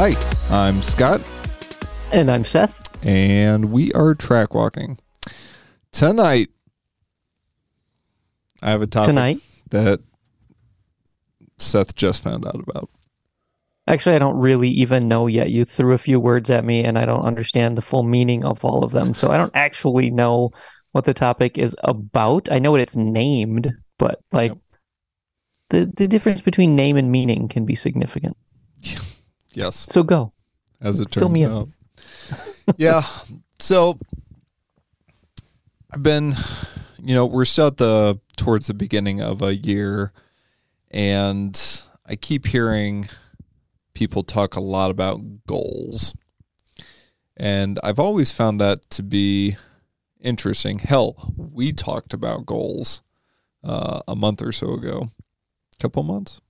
Hi, I'm Scott, And I'm Seth. and we are track walking. Tonight, I have a topic Tonight? that Seth just found out about. Actually, I don't really even know yet. You threw a few words at me, and I don't understand the full meaning of all of them. So I don't actually know what the topic is about. I know what it's named, but like Yep. the the difference between name and meaning can be significant. Yes, So go. as it turns me out. yeah. So I've been, you know, we're still at the towards the beginning of a year, and I keep hearing people talk a lot about goals, and I've always found that to be interesting. Hell, we talked about goals uh, a month or so ago, couple months,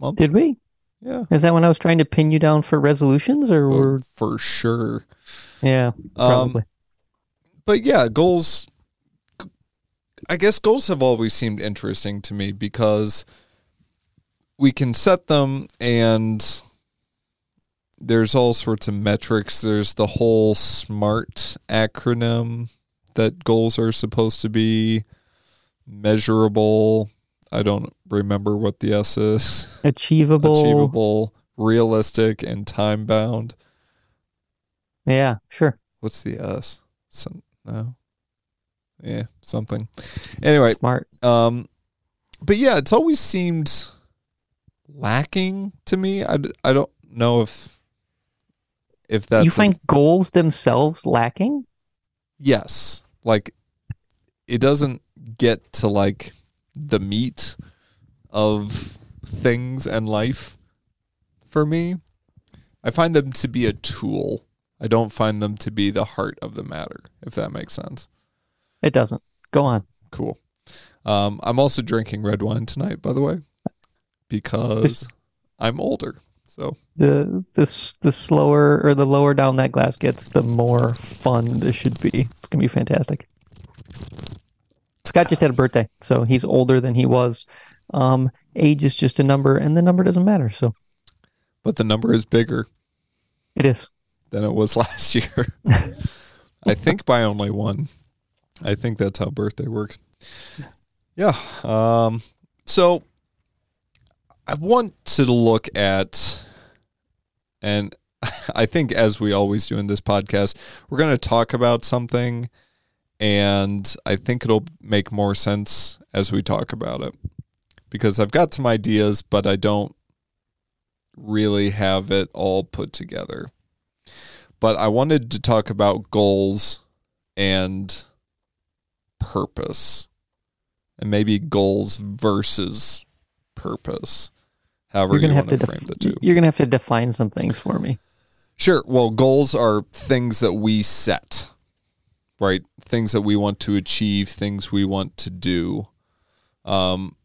month. Did we? yeah, Is that when I was trying to pin you down for resolutions, or Oh, were for sure. yeah, Um, probably. but yeah, goals. I guess goals have always seemed interesting to me because we can set them and there's all sorts of metrics. There's the whole SMART acronym that goals are supposed to be measurable. I don't remember what the S is. Achievable. Achievable, realistic, and time bound. Yeah, sure. What's the S? Some no. Yeah, something. Anyway, Smart. um, but yeah, it's always seemed lacking to me. I, I don't know if if that's you a- find goals themselves lacking? yes, like it doesn't get to like the meat of things and life for me. I find them to be a tool. I don't find them to be the heart of the matter, if that makes sense. It doesn't. Go on. Cool. Um, I'm also drinking red wine tonight, by the way, because I'm older. So the this the slower or the lower down that glass gets, the more fun this should be. It's gonna be fantastic. Scott just had a birthday, so he's older than he was. Um, age is just a number, and the number doesn't matter. So but the number is bigger it is. than it was last year. I think by only one. I think that's how birthday works. Yeah. Um, so I want to look at, and I think as we always do in this podcast, we're going to talk about something, and I think it'll make more sense as we talk about it because I've got some ideas, but I don't really have it all put together but I wanted to talk about goals and purpose, and maybe goals versus purpose. However, You're gonna have to to def- frame the two. you're gonna have to define some things for me. Sure. Well, goals are things that we set, right? Things that we want to achieve, things we want to do. Um,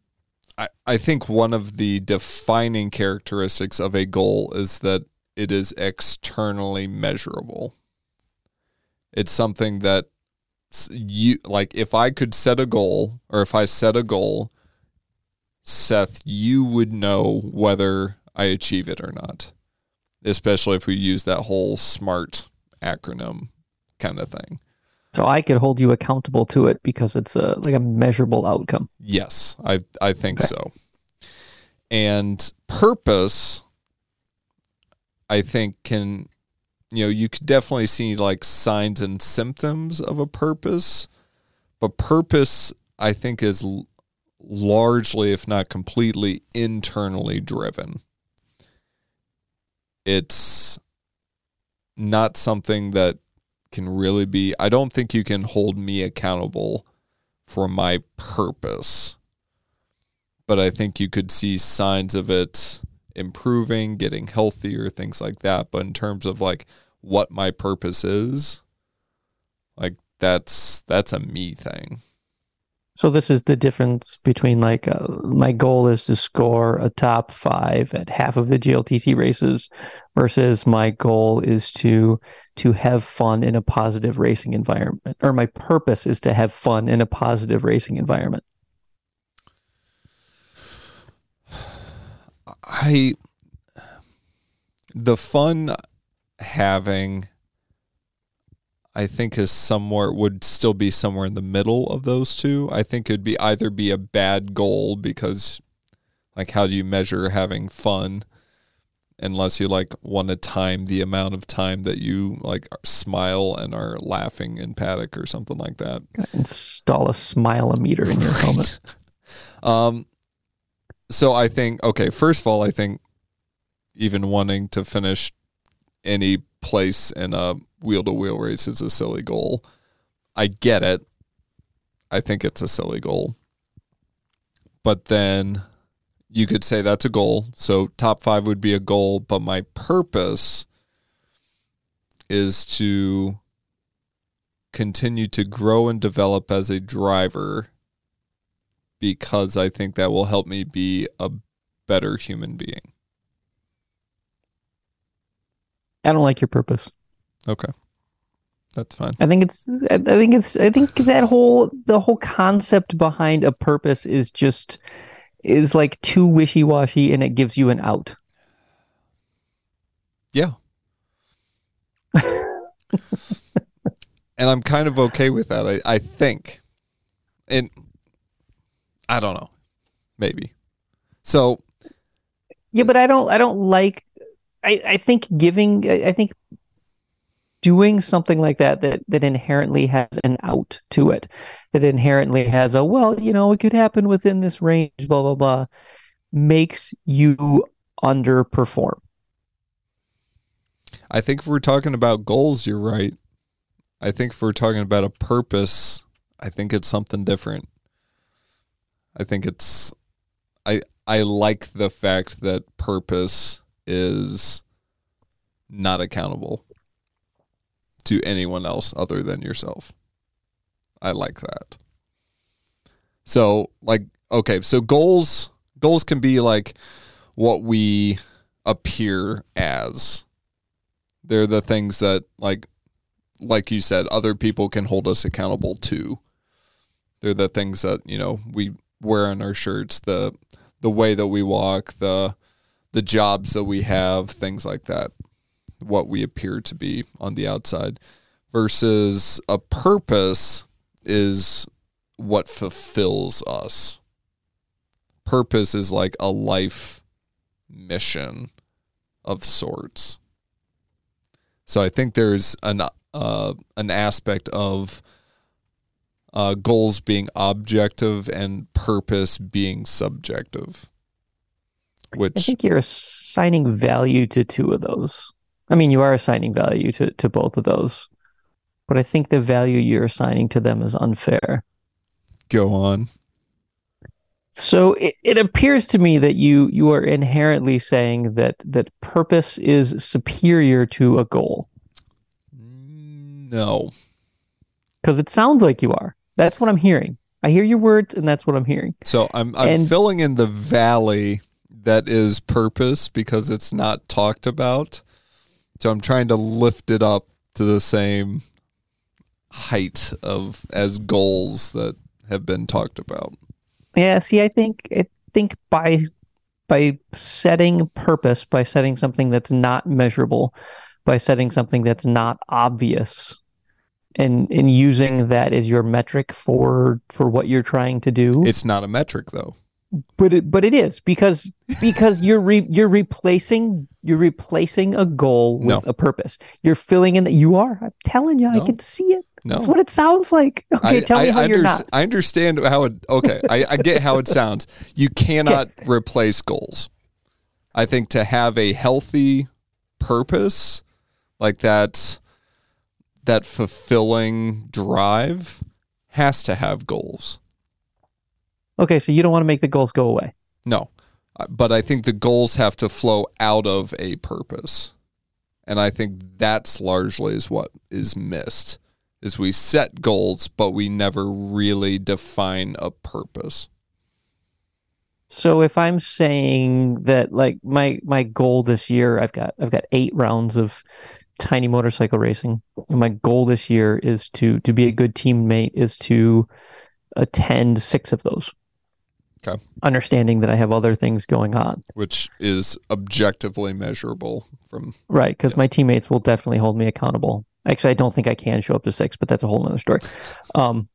I, I think one of the defining characteristics of a goal is that it is externally measurable. It's something that you like if I could set a goal or if I set a goal, Seth, you would know whether I achieve it or not especially if we use that whole SMART acronym kind of thing. So I could hold you accountable to it because it's a like a measurable outcome. Yes, I I think Okay. so. And purpose I think can you know, you could definitely see like signs and symptoms of a purpose, but purpose I think is largely if not completely internally driven. It's not something that can really be I don't think you can hold me accountable for my purpose. But I think you could see signs of it improving, getting healthier, things like that. But in terms of like what my purpose is, like that's that's a me thing. So this is the difference between like uh, my goal is to score a top five at half of the GLTC races versus my goal is to to have fun in a positive racing environment or my purpose is to have fun in a positive racing environment. I the fun having I think is somewhere would still be somewhere in the middle of those two. I think it'd be either be a bad goal because like how do you measure having fun unless you like want to time the amount of time that you like smile and are laughing in paddock or something like that. Install a smile meter in your helmet. um so I think okay, first of all, I think even wanting to finish any place in a wheel to wheel race is a silly goal. I get it. I think it's a silly goal. But then you could say that's a goal. So top five would be a goal, but my purpose is to continue to grow and develop as a driver because I think that will help me be a better human being. I don't like your purpose. Okay. That's fine. I think it's I think it's I think that whole the whole concept behind a purpose is just is like too wishy-washy and it gives you an out. Yeah. and I'm kind of okay with that. I, I think. And I don't know. Maybe. So Yeah, but I don't I don't like I, I think giving I think doing something like that that that inherently has an out to it that inherently has a well you know it could happen within this range blah blah blah makes you underperform. I think if we're talking about goals you're right. I think if we're talking about a purpose i think it's something different. I think it's i i like the fact that purpose is not accountable to anyone else other than yourself. I like that. So, like, okay, so goals goals can be like what we appear as. They're the things that like like you said, other people can hold us accountable to. They're the things that, you know, we wear on our shirts, the the way that we walk, the the jobs that we have, things like that what we appear to be on the outside versus a purpose is what fulfills us. Purpose is like a life mission of sorts. So I think there's an uh, an aspect of uh, goals being objective and purpose being subjective. Which I think you're assigning value to two of those. I mean, you are assigning value to, to both of those, but I think the value you're assigning to them is unfair. Go on. So it, it appears to me that you you are inherently saying that that purpose is superior to a goal. No. Because it sounds like you are. That's what I'm hearing. I hear your words and that's what I'm hearing. So I'm I'm and, filling in the valley that is purpose because it's not talked about. So I'm trying to lift it up to the same height of as goals that have been talked about. Yeah, see I think I think by by setting purpose, by setting something that's not measurable, by setting something that's not obvious and and using that as your metric for for what you're trying to do. It's not a metric though but it but it is because because you're re, you're replacing you're replacing a goal with no. a purpose. You're filling in that you are. I'm telling you, no. I can see it. No. That's what it sounds like. Okay, I, tell me I, how I you're not. I understand how it. Okay, I, I get how it sounds. You cannot okay. replace goals. I think to have a healthy purpose like that, that fulfilling drive has to have goals. Okay, so you don't want to make the goals go away. No. Uh, but I think the goals have to flow out of a purpose. And I think that's largely is what is missed is we set goals, but we never really define a purpose. So if I'm saying that like my my goal this year, I've got I've got eight rounds of tiny motorcycle racing. And my goal this year is to to be a good teammate is to attend six of those. Okay. Understanding that I have other things going on. Which is objectively measurable from Right, because my teammates will definitely hold me accountable. Actually, I don't think I can show up to six, but that's a whole other story. Um,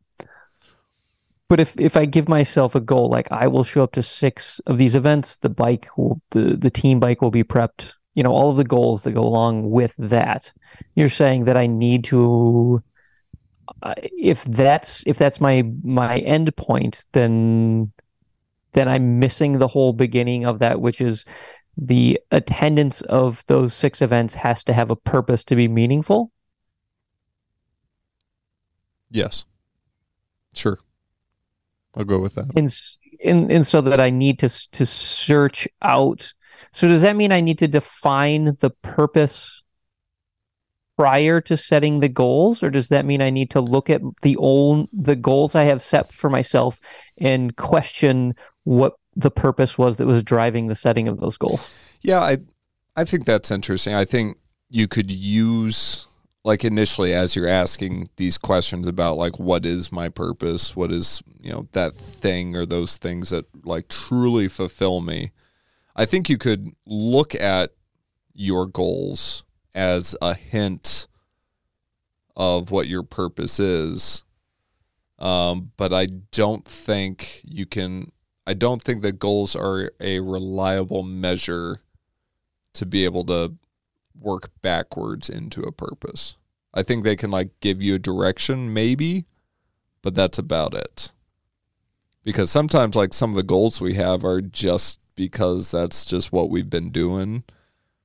but if if I give myself a goal, like I will show up to six of these events, the bike will the the team bike will be prepped. You know, all of the goals that go along with that. You're saying that I need to. Uh, if that's if that's my my end point, then then I'm missing the whole beginning of that, which is the attendance of those six events has to have a purpose to be meaningful. yes. Sure. I'll go with that. and and and so that I need to to search out. So does that mean I need to define the purpose prior to setting the goals, or does that mean I need to look at the old the goals I have set for myself and question what the purpose was that was driving the setting of those goals? Yeah, I I think that's interesting. I think you could use like initially as you're asking these questions about like what is my purpose? What is, you know, that thing or those things that like truly fulfill me? I think you could look at your goals as a hint of what your purpose is. Um, but I don't think you can I don't think that goals are a reliable measure to be able to work backwards into a purpose. I think they can like give you a direction maybe, but that's about it. Because sometimes like some of the goals we have are just because that's just what we've been doing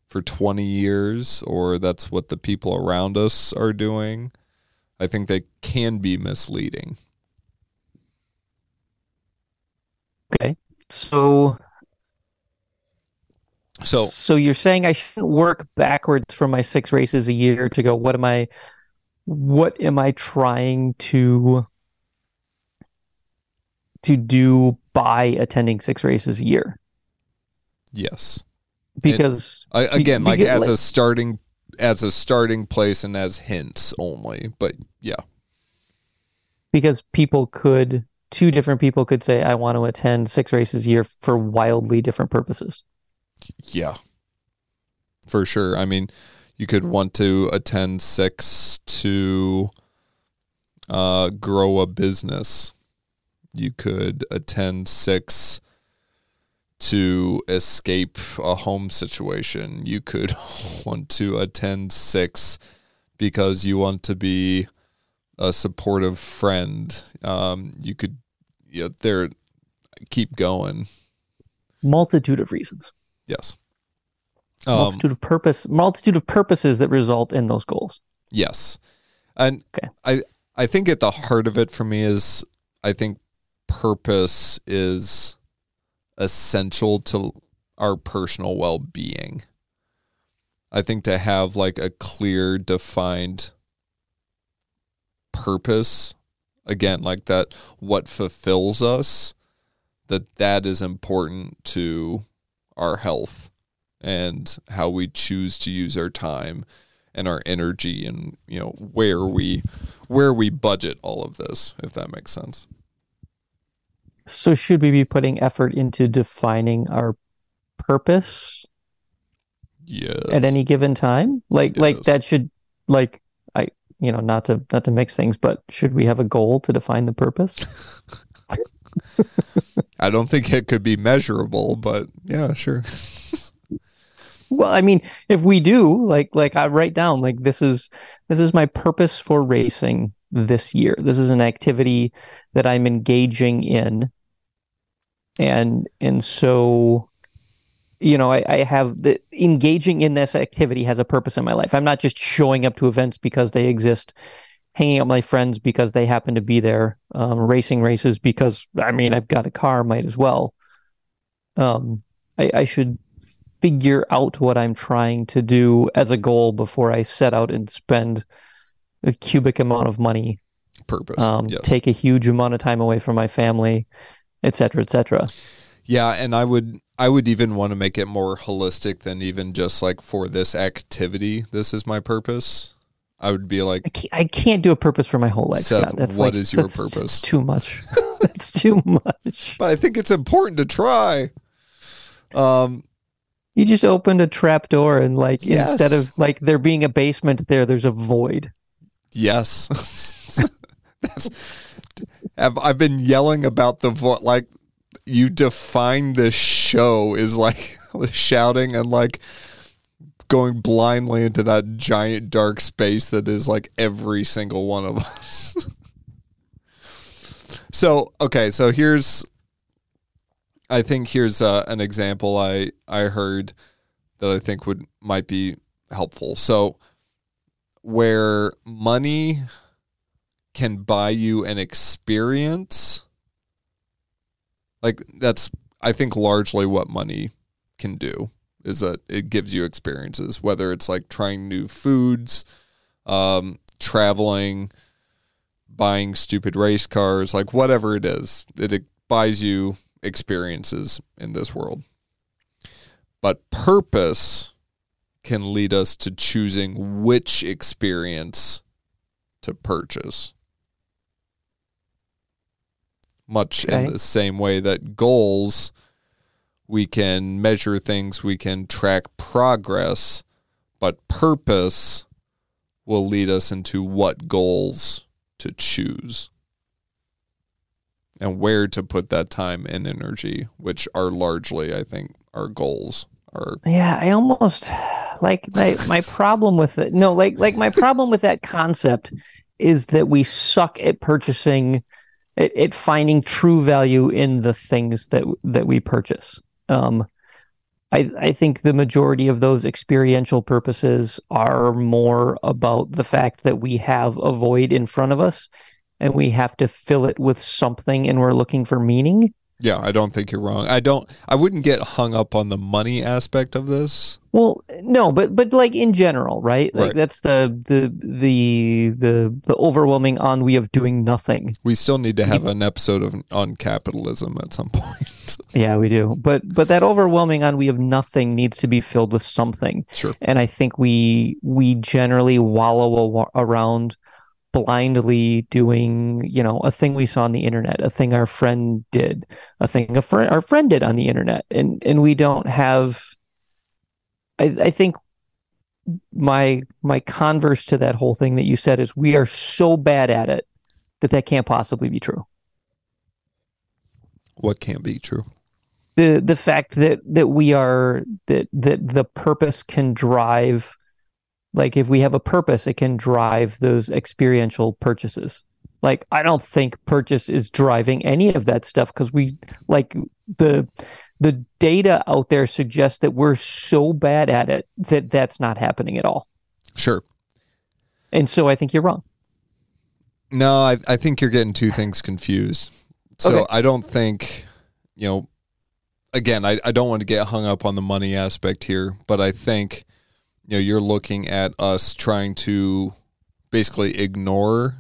for 20 years or that's what the people around us are doing. I think they can be misleading. Okay, so So so you're saying I shouldn't work backwards from my six races a year to go, what am I what am I trying to to do by attending six races a year? yes. Because I, again, like as like- a starting as a starting place and as hints only. But yeah, because people could two different people could say I want to attend six races a year for wildly different purposes. yeah, for sure. I mean, you could want to attend six to uh, grow a business. You could attend six to escape a home situation. You could want to attend six because you want to be a supportive friend. Um, you could, yeah, there, keep going. Multitude of reasons. Yes. Um, multitude of purpose multitude of purposes that result in those goals. Yes. And Okay. I I think at the heart of it for me is I think purpose is essential to our personal well-being. I think to have like a clear defined purpose again like that what fulfills us that that is important to our health and how we choose to use our time and our energy and you know where we where we budget all of this if that makes sense. So should we be putting effort into defining our purpose yeah at any given time? Like like that should like I you know not to not to mix things, but should we have a goal to define the purpose? i don't think it could be measurable but yeah sure Well, I mean, if we do, like like I write down like this is this is my purpose for racing this year. This is an activity that I'm engaging in. And and so you know, I, I have the engaging in this activity has a purpose in my life. I'm not just showing up to events because they exist, hanging out with my friends because they happen to be there, um, racing races because I mean I've got a car, might as well. Um, I, I should figure out what I'm trying to do as a goal before I set out and spend a cubic amount of money, Purpose. um, yes. take a huge amount of time away from my family, et cetera, et cetera. Yeah, and I would I would even want to make it more holistic than even just like for this activity. This is my purpose. I would be like, I can't, I can't do a purpose for my whole life. Seth. That's what like, is your that's purpose? Too much. that's too much. but I think it's important to try. Um, You just opened a trap door and like Yes. instead of like there being a basement there, there's a void. yes, that's. I've, I've been yelling about the void. like you define this show is like shouting and like going blindly into that giant dark space that is like every single one of us. so okay, so here's I think here's uh, an example I I heard that I think would might be helpful. So where money can buy you an experience like that's I think largely what money can do is that it gives you experiences whether it's like trying new foods um traveling buying stupid race cars like whatever it is it, it buys you experiences in this world. But purpose can lead us to choosing which experience to purchase much in the same way that goals we can measure things we can track progress but purpose will lead us into what goals to choose and where to put that time and energy which are largely i think our goals are Yeah, I almost like my my problem with it. No, like like my problem with that concept is that we suck at purchasing, at, finding true value in the things that that we purchase. Um, I I think the majority of those experiential purposes are more about the fact that we have a void in front of us, and we have to fill it with something, and we're looking for meaning. Yeah, I don't think you're wrong. I don't I wouldn't get hung up on the money aspect of this. Well, no, but but like in general, right? Like Right. that's the the the the the overwhelming ennui of doing nothing. We still need to have an episode of on capitalism at some point. Yeah, we do. But but that overwhelming ennui of nothing needs to be filled with something. sure. And I think we we generally wallow a- around blindly doing, you know, a thing we saw on the internet, a thing our friend did, a thing a friend our friend did on the internet, and and we don't have. I I think my my converse to that whole thing that you said is we are so bad at it that that can't possibly be true. What can't be true? the the fact that that we are that that the purpose can drive like if we have a purpose it can drive those experiential purchases like i don't think purchase is driving any of that stuff because we like the the data out there suggests that we're so bad at it that that's not happening at all Sure. and so i think you're wrong No, I, I think you're getting two things confused. So Okay. I don't think, you know, again, I, I don't want to get hung up on the money aspect here, but I think, you know, you're looking at us trying to basically ignore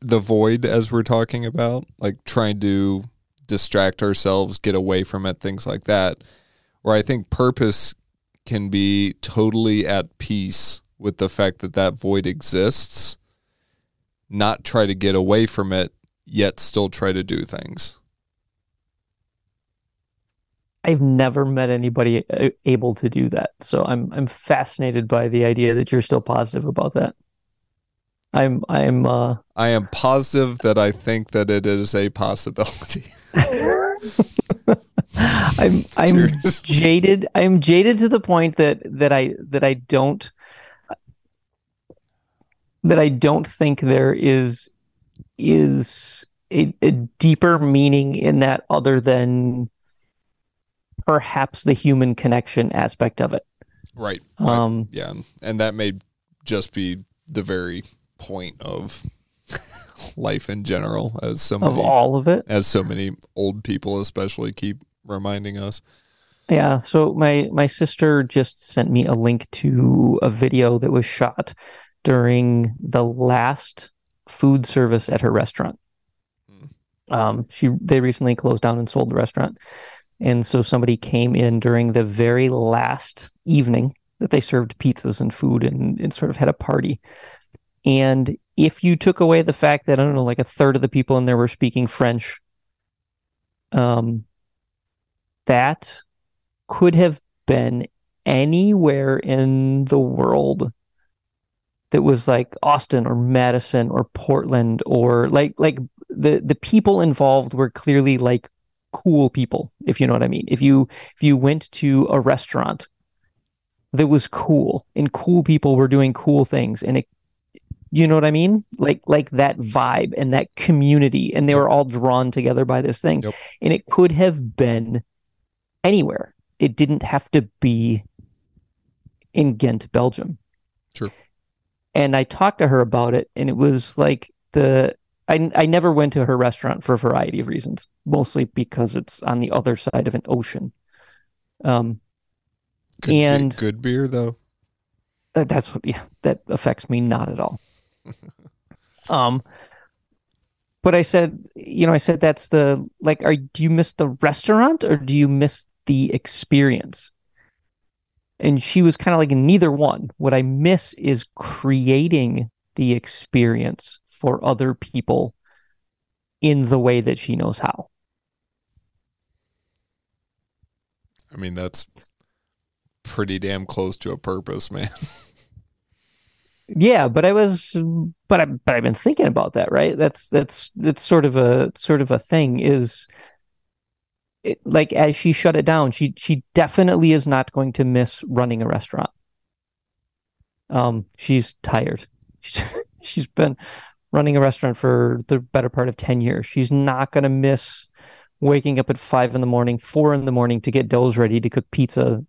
the void as we're talking about, like trying to distract ourselves, get away from it, things like that. Where I think purpose can be totally at peace with the fact that that void exists not try to get away from it, yet still try to do things. I've never met anybody uh, able to do that. So I'm I'm fascinated by the idea that you're still positive about that. I'm I'm uh I am positive that I think that it is a possibility. I'm I'm Cheers. jaded. I'm jaded to the point that that I that I don't that I don't think there is is a, a deeper meaning in that other than perhaps the human connection aspect of it. right. Um yeah. And that may just be the very point of life in general, as so of all of it. as so many old people especially keep reminding us. Yeah, so my my sister just sent me a link to a video that was shot during the last food service at her restaurant. Hmm. Um, she they recently closed down and sold the restaurant, and so somebody came in during the very last evening that they served pizzas and food and, and sort of had a party. And if you took away the fact that I don't know, like a third of the people in there were speaking French, um, that could have been anywhere in the world that was like Austin or Madison or Portland or like like the the people involved were clearly like cool people if you know what I mean. If you if you went to a restaurant that was cool and cool people were doing cool things and it you know what I mean? Like like that vibe and that community and they were all drawn together by this thing Yep. and it could have been anywhere. It didn't have to be in Ghent Belgium. Sure. and I talked to her about it, and it was like the I I never went to her restaurant for a variety of reasons, mostly because it's on the other side of an ocean. Um, Good be- And- good beer though. uh, that's what yeah, that affects me not at all. um, but I said, you know, I said that's the like, are do you miss the restaurant or do you miss the experience? And she was kind of like neither one. What I miss is creating the experience for other people in the way that she knows how. I mean, that's pretty damn close to a purpose, man. Yeah, but I was, but I, but I've been thinking about that, right? That's that's that's sort of a sort of a thing. Is it, like as she shut it down, she she definitely is not going to miss running a restaurant. Um, she's tired. She's she's been running a restaurant for the better part of ten years. She's not going to miss waking up at five in the morning, four in the morning to get doughs ready to cook pizza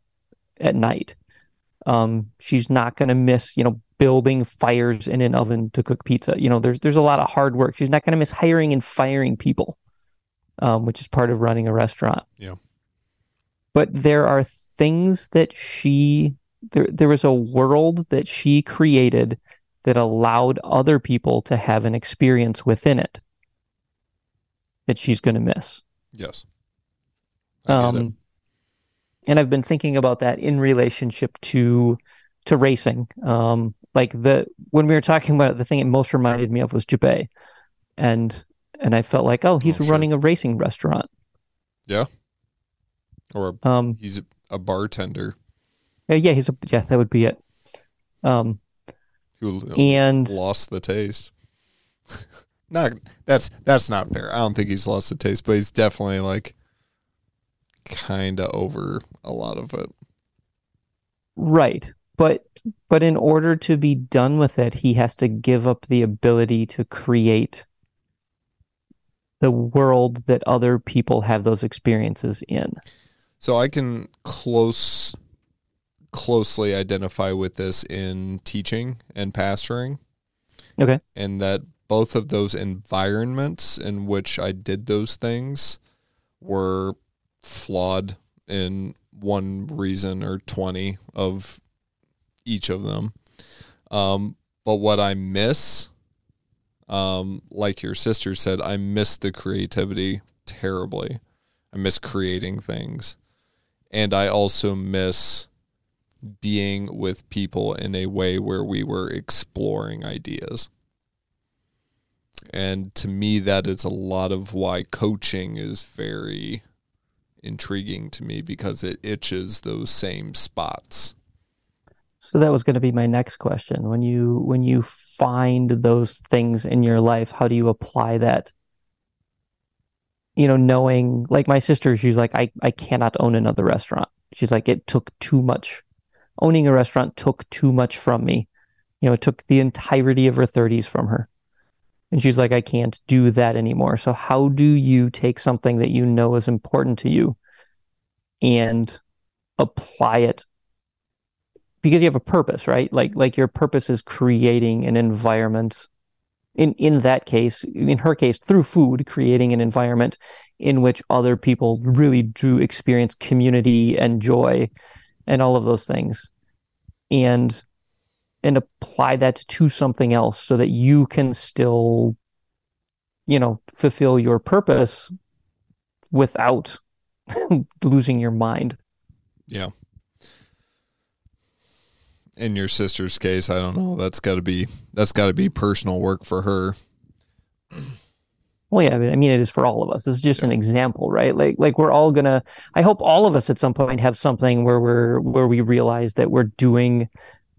at night. Um, she's not going to miss, you know, building fires in an oven to cook pizza. You know, there's there's a lot of hard work. She's not going to miss hiring and firing people, um, which is part of running a restaurant. Yeah. But there are things that she there there was a world that she created that allowed other people to have an experience within it that she's going to miss. yes. I get it. Um, and I've been thinking about that in relationship to to racing. Um, like the when we were talking about it, the thing it most reminded me of was Jabe, and and I felt like, oh, he's Oh, sure. running a racing restaurant. Yeah. Or Um, he's a bartender yeah, yeah, he's a yeah, that would be it. Um, who and lost the taste. not that's that's not fair. I don't think he's lost the taste, but he's definitely like kind of over a lot of it. Right. But but in order to be done with it, he has to give up the ability to create the world that other people have those experiences in. So I can close closely identify with this in teaching and pastoring. Okay. And that both of those environments in which I did those things were flawed in one reason or 20 of each of them. Um, but what I miss, um, like your sister said, I miss the creativity terribly. I miss creating things. And I also miss being with people in a way where we were exploring ideas. And to me, that is a lot of why coaching is very intriguing to me because it itches those same spots. So that was going to be my next question. When you when you find those things in your life, how do you apply that? You know, knowing like my sister, she's like, I, I cannot own another restaurant. She's like, it took too much. Owning a restaurant took too much from me. You know, it took the entirety of her 30s from her. And she's like, I can't do that anymore. So how do you take something that you know is important to you and apply it because you have a purpose, right? Like like your purpose is creating an environment in in that case, in her case, through food, creating an environment in which other people really do experience community and joy and all of those things. And and apply that to something else so that you can still you know fulfill your purpose without losing your mind Yeah. In your sister's case, I don't know. That's got to be that's got to be personal work for her. Well yeah i mean it is for all of us. This is just an example right? Like like we're all gonna i hope all of us at some point have something where we're where we realize that we're doing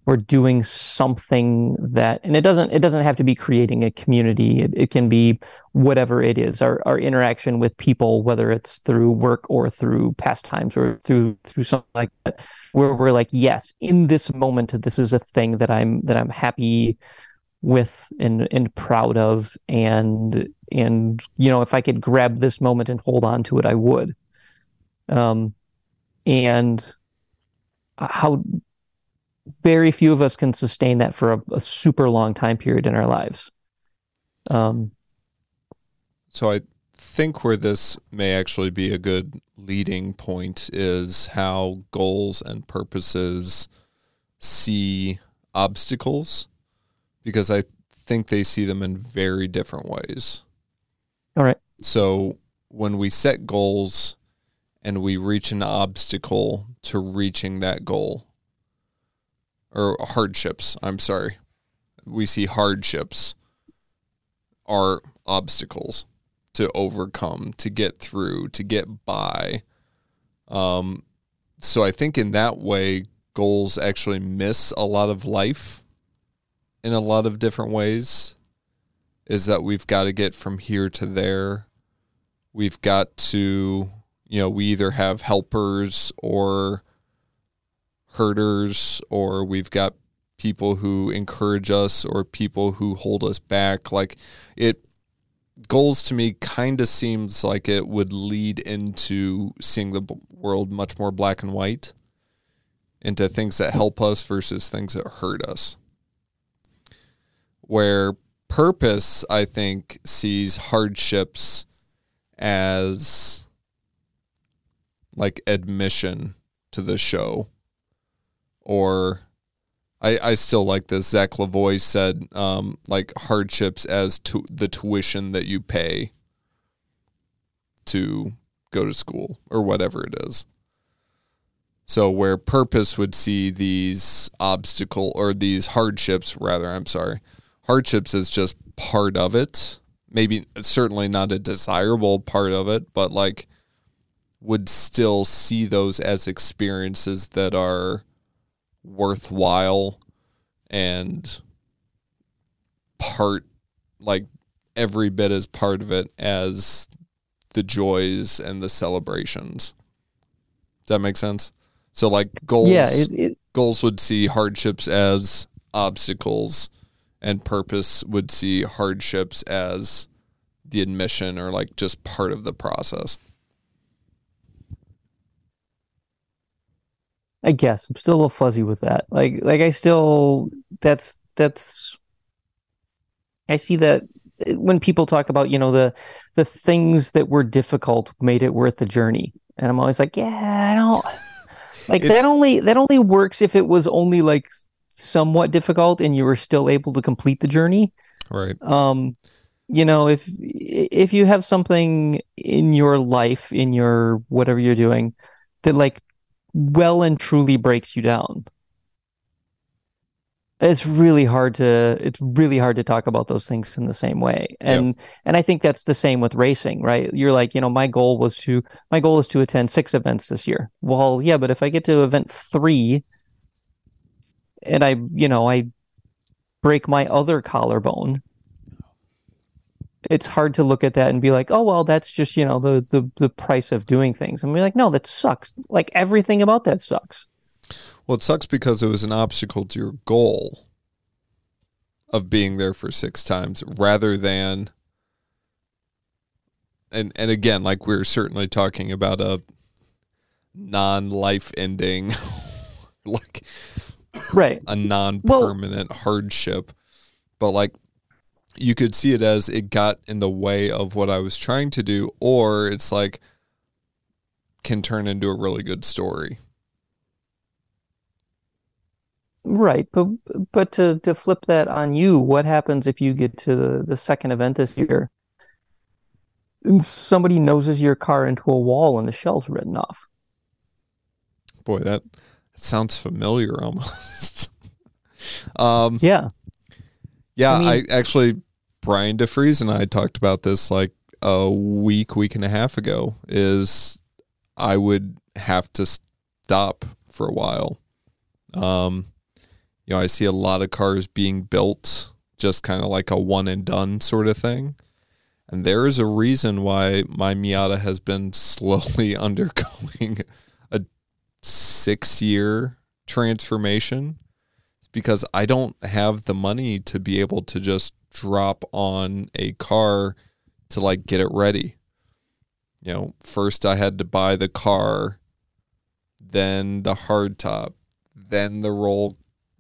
we're doing something that and it doesn't it doesn't have to be creating a community. It, it can be whatever it is. Our our interaction with people whether it's through work or through pastimes or through through something like that where we're like yes in this moment this is a thing that i'm that i'm happy with and and proud of. And and you know if i could grab this moment and hold on to it i would um and how very few of us can sustain that for a, a super long time period in our lives um So I think where this may actually be a good leading point is how goals and purposes see obstacles because I think they see them in very different ways. All right So when we set goals and we reach an obstacle to reaching that goal, or hardships, I'm sorry, we see hardships are obstacles to overcome, to get through, to get by. Um, so I think in that way, goals actually miss a lot of life in a lot of different ways. Is that we've got to get from here to there. We've got to, you know, we either have helpers or herders, or we've got people who encourage us or people who hold us back. Like it, goals to me kind of seems like it would lead into seeing the world much more black and white into things that help us versus things that hurt us. Where purpose, I think, sees hardships as like admission to the show. Or I, I still like this. Zach Lavoie said, um, like hardships as to the tuition that you pay to go to school or whatever it is. So where purpose would see these obstacle or these hardships, rather, I'm sorry, hardships is just part of it. Maybe certainly not a desirable part of it, but like would still see those as experiences that are worthwhile and part like every bit as part of it as the joys and the celebrations. Does that make sense? So like goals yeah it, it, goals would see hardships as obstacles and purpose would see hardships as the admission or like just part of the process. I guess I'm still a little fuzzy with that. Like, like I still that's that's I see that eh, when people talk about you know the the things that were difficult made it worth the journey, and I'm always like, yeah, I don't like It's- that. Only that only works if it was only like somewhat difficult and you were still able to complete the journey. Right. Um, you know, if if you have something in your life, in your whatever you're doing, that like well and truly breaks you down. It's really hard to it's really hard to talk about those things in the same way. And and I think that's the same with racing, right? You're like, you know, my goal was to my goal is to attend six events this year. Well, yeah, but if I get to event 3 and I, you know, I break my other collarbone, it's hard to look at that and be like, oh well, that's just you know the the the price of doing things. And we're like, no, that sucks. Like everything about that sucks. Well, it sucks because it was an obstacle to your goal of being there for six times rather than and and again, like we're certainly talking about a non-life ending like Right. a non-permanent hardship but like you could see it as it got in the way of what I was trying to do or it's like can turn into a really good story Right, but but to to flip that on you, what happens if you get to the, the second event this year and somebody noses your car into a wall and the shell's written off? Boy, that, that sounds familiar almost. um, Yeah. yeah, I mean- I actually Brian DeFries and I talked about this like a week, week and a half ago. Is I would have to stop for a while. Um, you know, I see a lot of cars being built just kind of like a one and done sort of thing. And there is a reason why my Miata has been slowly undergoing six year transformation. Because I don't have the money to be able to just drop on a car to like get it ready. You know, first I had to buy the car, then the hardtop, then the roll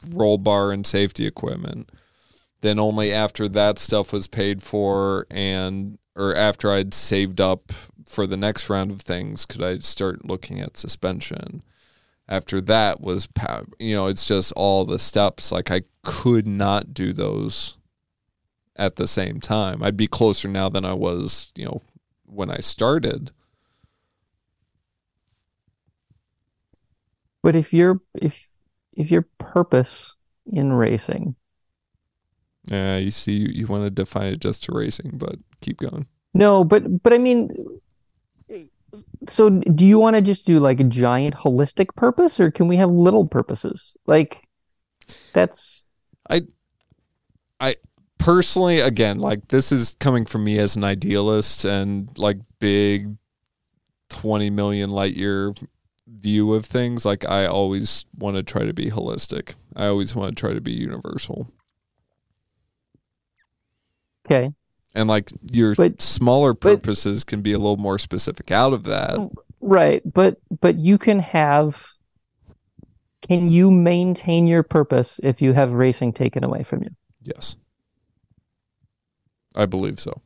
roll bar and safety equipment. Then only after that stuff was paid for and or after I'd saved up for the next round of things could I start looking at suspension. After that was you know, it's just all the steps like I could not do those at the same time. I'd be closer now than I was, you know, when I started. But if your if if your purpose in racing, Yeah, you see you, you want to define it just to racing, but keep going. no, but but I mean, so do you want to just do like a giant holistic purpose, or can we have little purposes? Like that's I I personally again like this is coming from me as an idealist and like big 20 million light year view of things like i always want to try to be holistic i always want to try to be universal okay. And like your But- smaller but- purposes can be a little more specific out of that. Mm, right, but but you can have can you maintain your purpose if you have racing taken away from you? yes. I believe so.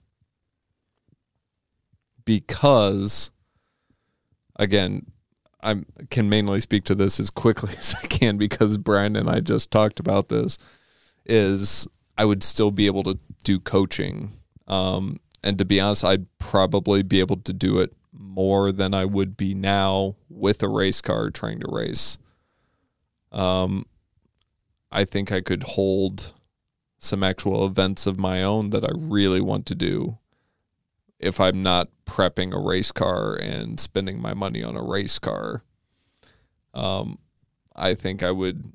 Because again i can mainly speak to this as quickly as i can because brian and i just talked about this is i would still be able to do coaching um, and to be honest i'd probably be able to do it more than i would be now with a race car trying to race. Um, i think i could hold some actual events of my own that i really want to do if I'm not prepping a race car and spending my money on a race car, um, I think I would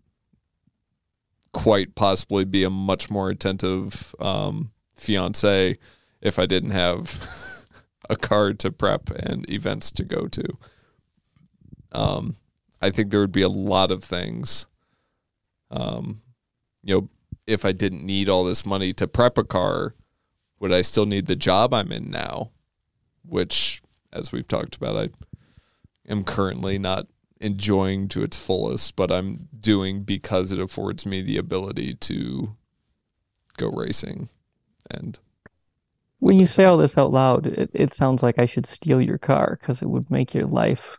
quite possibly be a much more attentive um, fiance if I didn't have a car to prep and events to go to. Um, I think there would be a lot of things. Um, you know, if I didn't need all this money to prep a car, would I still need the job I'm in now? Which, as we've talked about, I am currently not enjoying to its fullest, but I'm doing because it affords me the ability to go racing. And When you say all this out loud, it, it sounds like I should steal your car because it would make your life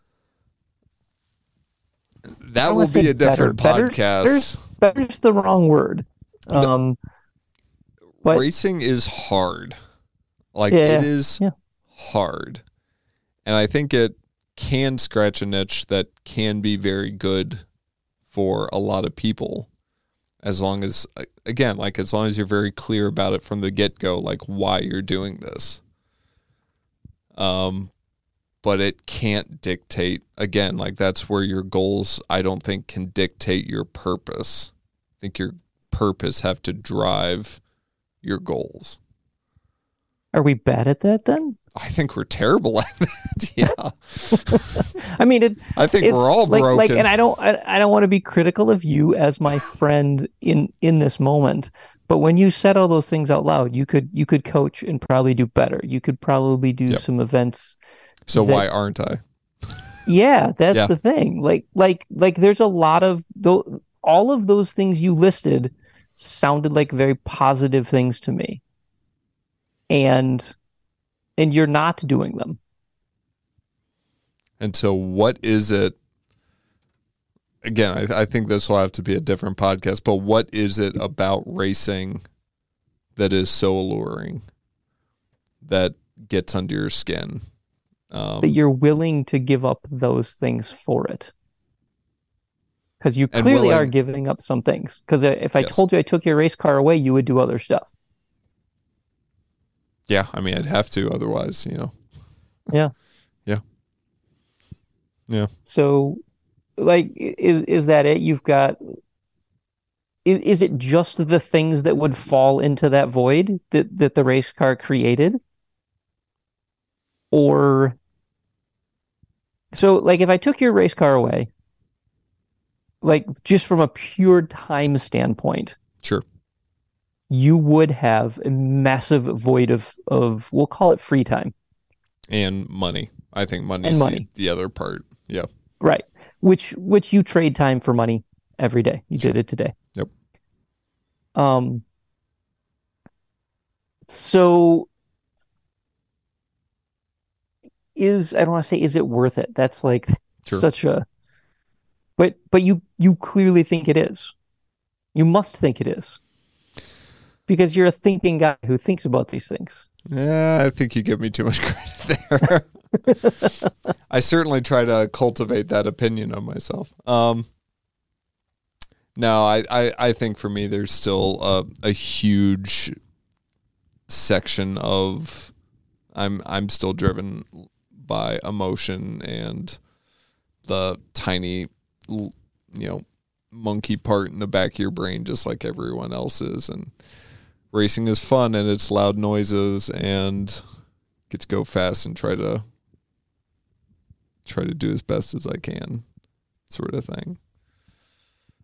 that will be a different better. podcast. Better's, better's the wrong word. No. Um, but- Racing is hard. Like Yeah, it is yeah. hard. And I think it can scratch a niche that can be very good for a lot of people as long as again, like as long as you're very clear about it from the get-go like why you're doing this. Um but it can't dictate again like that's where your goals I don't think can dictate your purpose. I think your purpose have to drive your goals. Are we bad at that then? I think we're terrible at that. yeah. I mean, it, I think it's we're all like, broken. like, and I don't, I, I don't want to be critical of you as my friend in in this moment. But when you said all those things out loud, you could you could coach and probably do better. You could probably do Yep. some events. so that- why aren't I? Yeah, that's Yeah. the thing. Like, like, like, there's a lot of though. All of those things you listed sounded like very positive things to me, and and you're not doing them. And so what is it again, I, I think this will have to be a different podcast. But what is it about racing that is so alluring that gets under your skin? Um, that you're willing to give up those things for it. Because you clearly are giving up some things. Because if I Yes. told you I took your race car away, you would do other stuff. Yeah, I mean, I'd have to, otherwise, you know. Yeah. yeah. Yeah. So, like, is is that it? You've got. Is, is it just the things that would fall into that void that that the race car created? Or. So, like, if I took your race car away, like, just from a pure time standpoint, Sure. You would have a massive void of of we'll call it free time. And money. I think money's the, money. the other part. Yeah. Right. Which which you trade time for money every day. You did it today. Yep. Um so is I don't want to say is it worth it? That's like Sure. such a but but you you clearly think it is. You must think it is. Because you're a thinking guy who thinks about these things. Yeah, I think you give me too much credit there. I certainly try to cultivate that opinion of myself. Um, no, I, I, I think for me, there's still a, a huge section of I'm I'm still driven by emotion and the tiny, you know, monkey part in the back of your brain, just like everyone else is, and racing is fun and it's loud noises and get to go fast and try to try to do as best as I can, sort of thing.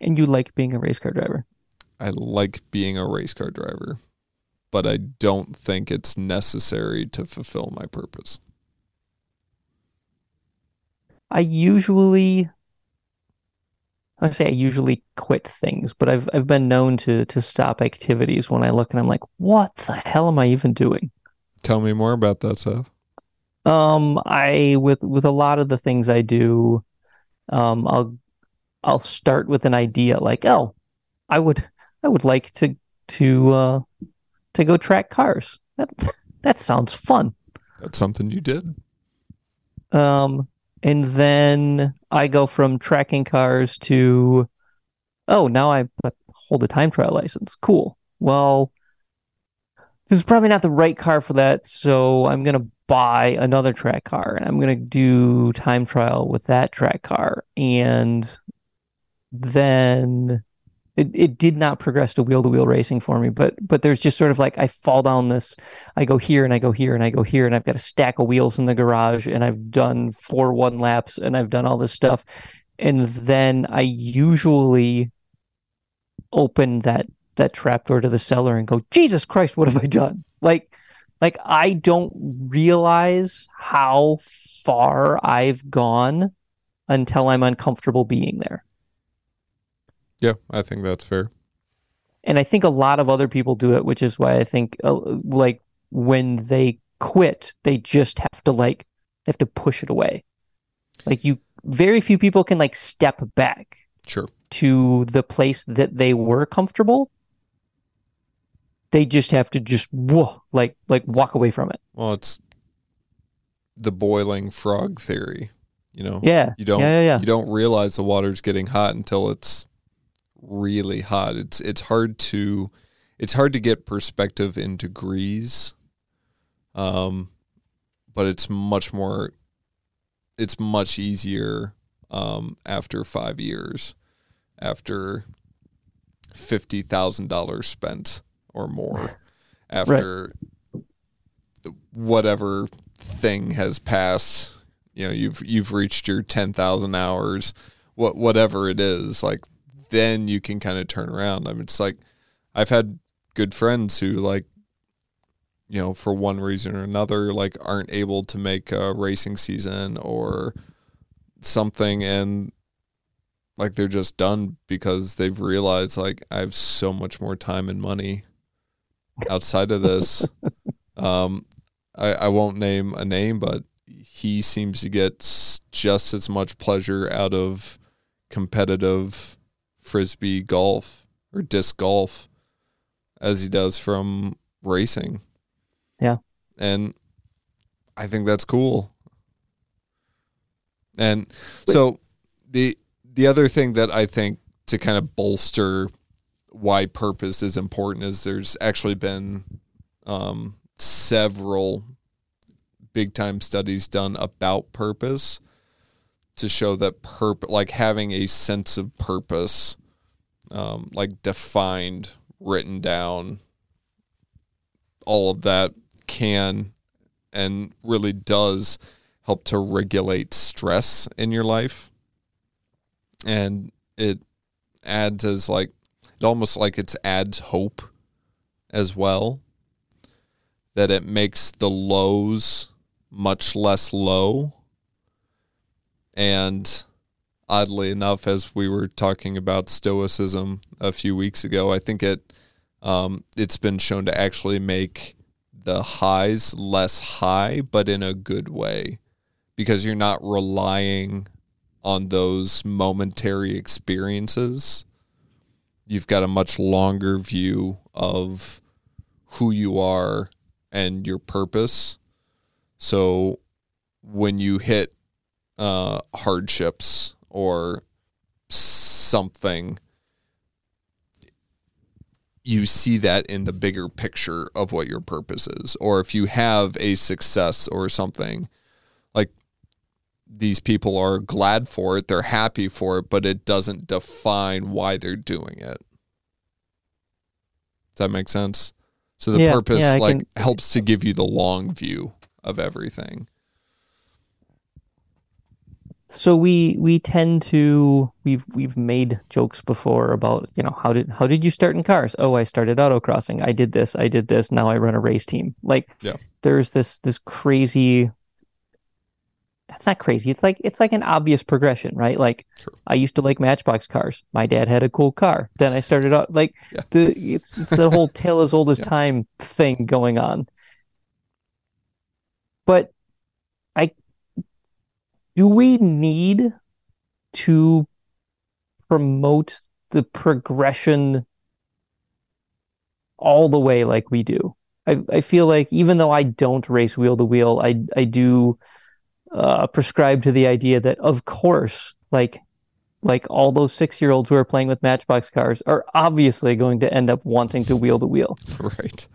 And you like being a race car driver. I like being a race car driver, but I don't think it's necessary to fulfill my purpose. I usually I say I usually quit things, but I've I've been known to to stop activities when I look and I'm like, what the hell am I even doing? Tell me more about that, Seth. Um, I with with a lot of the things I do, um, I'll I'll start with an idea like, oh, I would I would like to to uh to go track cars. That that sounds fun. That's something you did. Um, and then I go from tracking cars to, oh, now I hold a time trial license. Cool. Well, this is probably not the right car for that, so I'm gonna buy another track car and I'm gonna do time trial with that track car. And then it, it did not progress to wheel to wheel racing for me, but but there's just sort of like I fall down this I go here and I go here and I go here and I've got a stack of wheels in the garage and I've done four one laps and I've done all this stuff. And then I usually open that that trapdoor to the cellar and go, Jesus Christ, what have I done? Like like I don't realize how far I've gone until I'm uncomfortable being there. Yeah, I think that's fair. and I think a lot of other people do it, which is why I think uh, like when they quit, they just have to like they have to push it away. Like you, very few people can like step back Sure. to the place that they were comfortable. They just have to just whoa, like like walk away from it. Well, it's the boiling frog theory, you know. Yeah, You don't yeah, yeah, yeah. you don't realize the water's getting hot until it's really hot. It's it's hard to it's hard to get perspective in degrees. Um but it's much more it's much easier um after 5 years after $50,000 spent or more after whatever thing has passed you know you've you've reached your 10,000 hours what whatever it is like then you can kind of turn around. I mean it's like i've had good friends who like you know for one reason or another like aren't able to make a racing season or something and like they're just done because they've realized like I have so much more time and money outside of this. Um I, I won't name a name, but he seems to get s- just as much pleasure out of competitive frisbee golf or disc golf as he does from racing. Yeah. And I think that's cool. And so the the other thing that I think to kind of bolster why purpose is important is there's actually been um, several big time studies done about purpose to show that purpose like having a sense of purpose um, like defined written down all of that can and really does help to regulate stress in your life. And it adds as like it almost like it adds hope as well that it makes the lows much less low and oddly enough as we were talking about stoicism a few weeks ago i think it um, it's been shown to actually make the highs less high but in a good way because you're not relying on those momentary experiences. You've got a much longer view of who you are and your purpose. So when you hit uh, hardships or something, you see that in the bigger picture of what your purpose is. Or if you have a success or something, like these people are glad for it, they're happy for it, but it doesn't define why they're doing it. Does that make sense? So the Yeah, purpose yeah, like can- helps to give you the long view of everything. So we we tend to we've we've made jokes before about you know how did how did you start in cars? Oh i started autocrossing. I did this i did this. Now i run a race team. Like Yeah. there's this this crazy it's not crazy. It's like it's like an obvious progression right? Like Sure. i used to like matchbox cars. My dad had a cool car. Then i started out like Yeah. the it's it's the whole tale as old as Yeah. time thing going on. But i do we need to promote the progression all the way like we do? I, I feel like even though I don't race wheel to wheel, I I do uh, prescribe to the idea that of course, like like all those six year olds who are playing with Matchbox cars are obviously going to end up wanting to wheel to wheel Right.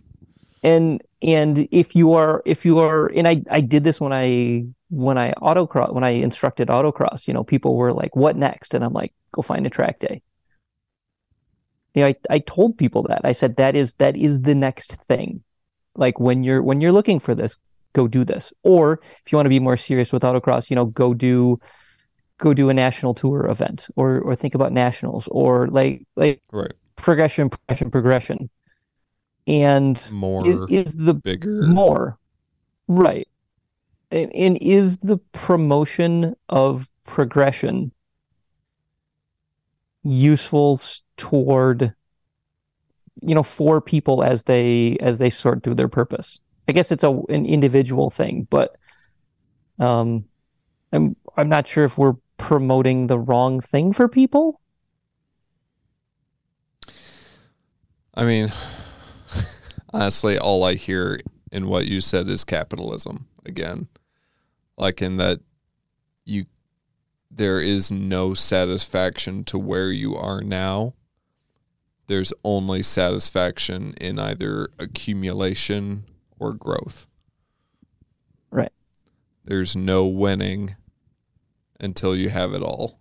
and and if you are if you are and I I did this when I when I autocross when I instructed autocross, you know, people were like, "What next?" And I'm like, "Go find a track day." You know, I I told people that I said that is that is the next thing. Like when you're when you're looking for this, go do this. Or if you want to be more serious with autocross, you know, go do go do a national tour event or or think about nationals or like like Right. progression progression progression. And More is, is the bigger. more right and, and is the promotion of progression useful toward you know for people as they as they sort through their purpose i guess it's a an individual thing but um i'm i'm not sure if we're promoting the wrong thing for people I mean, honestly, all I hear in what you said is capitalism again. Like in that you there is no satisfaction to where you are now. There's only satisfaction in either accumulation or growth. Right. There's no winning until you have it all.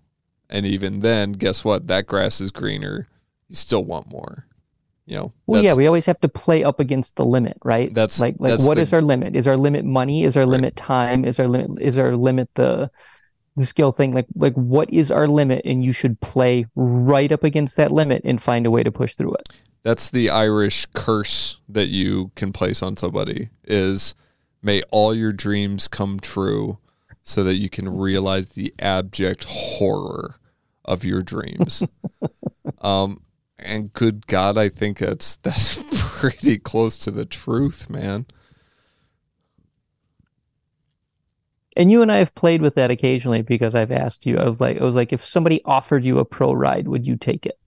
And even then, guess what? That grass is greener. You still want more. You know. well yeah we always have to play up against the limit right That's like like that's what the- is our limit is our limit money is our Right. limit time is our limit is our limit the the skill thing like like what is our limit and you should play right up against that limit and find a way to push through it That's the Irish curse that you can place on somebody is may all your dreams come true so that you can realize the abject horror of your dreams. um and good God, I think that's that's pretty close to the truth, man. And you and I have played with that occasionally because I've asked you. I was like, I was like, if somebody offered you a pro ride, would you take it?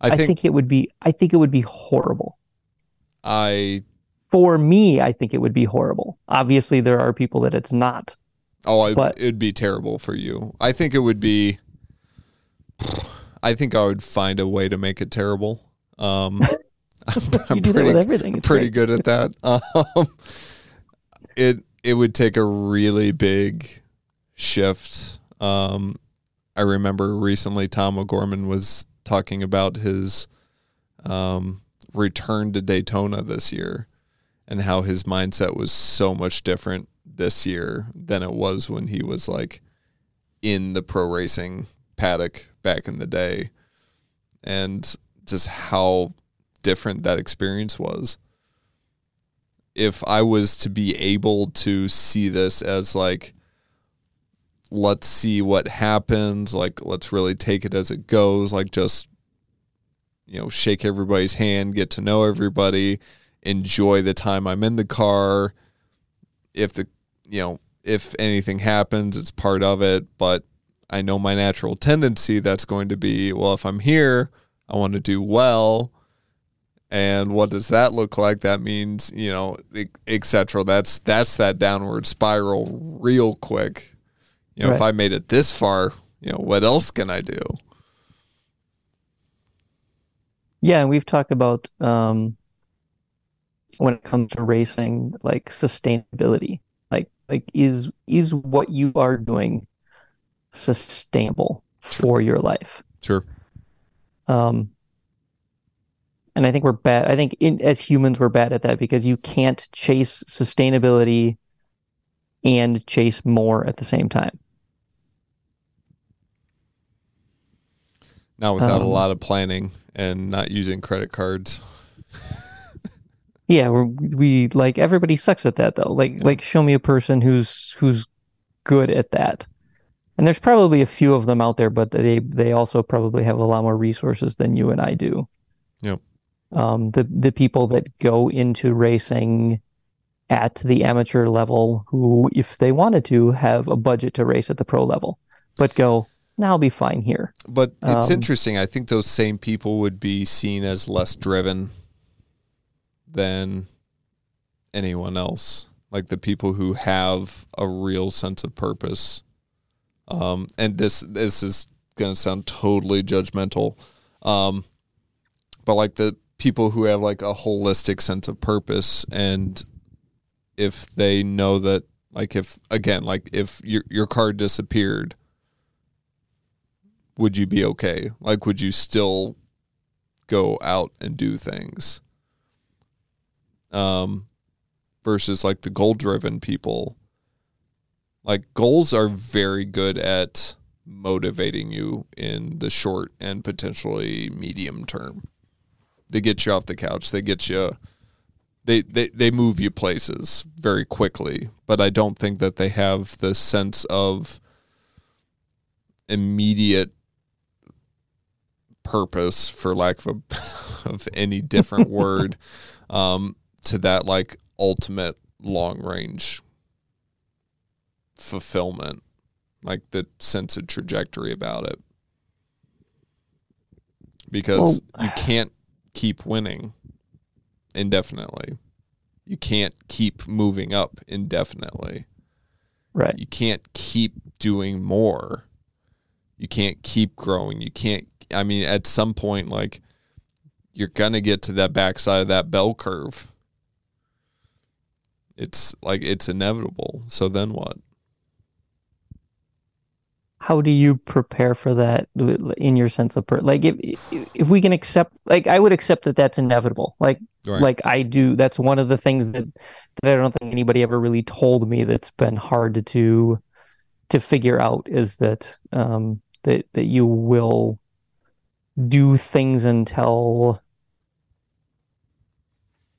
I I think, think it would be. I think it would be horrible. I For me, I think it would be horrible. Obviously, there are people that it's not. oh I, But- it'd be terrible for you. I think it would be. I think I would find a way to make it terrible. Um, I'm, you I'm do that pretty with everything. I'm It's pretty good at that. Um, it it would take a really big shift. Um, I remember recently Tom O'Gorman was talking about his um, return to Daytona this year and how his mindset was so much different this year than it was when he was like in the pro racing paddock back in the day and just how different that experience was if I was to be able to see this as like, let's see what happens, like, let's really take it as it goes, like, just, you know, shake everybody's hand, get to know everybody, enjoy the time I'm in the car. If the, you know, if anything happens, it's part of it, but I know my natural tendency that's going to be, well, if I'm here, I want to do well. And what does that look like? That means you know etc that's that's that downward spiral real quick. You know if i made it this far you know what else can i do? Yeah, and we've talked about um, when it comes to racing, like sustainability. Like, like is is what you are doing sustainable for your life? sure Um, and I think we're bad. I think in, as humans, we're bad at that because you can't chase sustainability and chase more at the same time. not without a Um, lot of planning and not using credit cards Yeah, we're, we like everybody sucks at that though. Like like show me a person who's who's good at that. And there's probably a few of them out there, but they they also probably have a lot more resources than you and I do. Yep. Um, the the people that go into racing at the amateur level who, if they wanted to, have a budget to race at the pro level, but go, now I'll be fine here. but it's Um, interesting i think those same people would be seen as less driven than anyone else like the people who have a real sense of purpose um, and this this is going to sound totally judgmental. Um, but like the people who have like a holistic sense of purpose and if they know that like if again like if your your car disappeared would you be okay? Like would you still go out and do things? Um versus like the goal driven people like goals are very good at motivating you in the short and potentially medium term. They get you off the couch. They get you they, they they move you places very quickly. But i don't think that they have the sense of immediate purpose for lack of a, of any different word um to that like ultimate long range fulfillment like the sense of trajectory about it. Because you can't keep winning indefinitely. You can't keep moving up indefinitely. Right. you can't keep doing more. You can't keep growing. You can't i mean at some point like you're gonna get to that backside of that bell curve. It's like it's inevitable. So then what how do you prepare for that in your sense of per like if if we can accept like I would accept that that's inevitable. Like right. like I do that's one of the things that that I don't think anybody ever really told me that's been hard to to figure out is that um that that you will do things until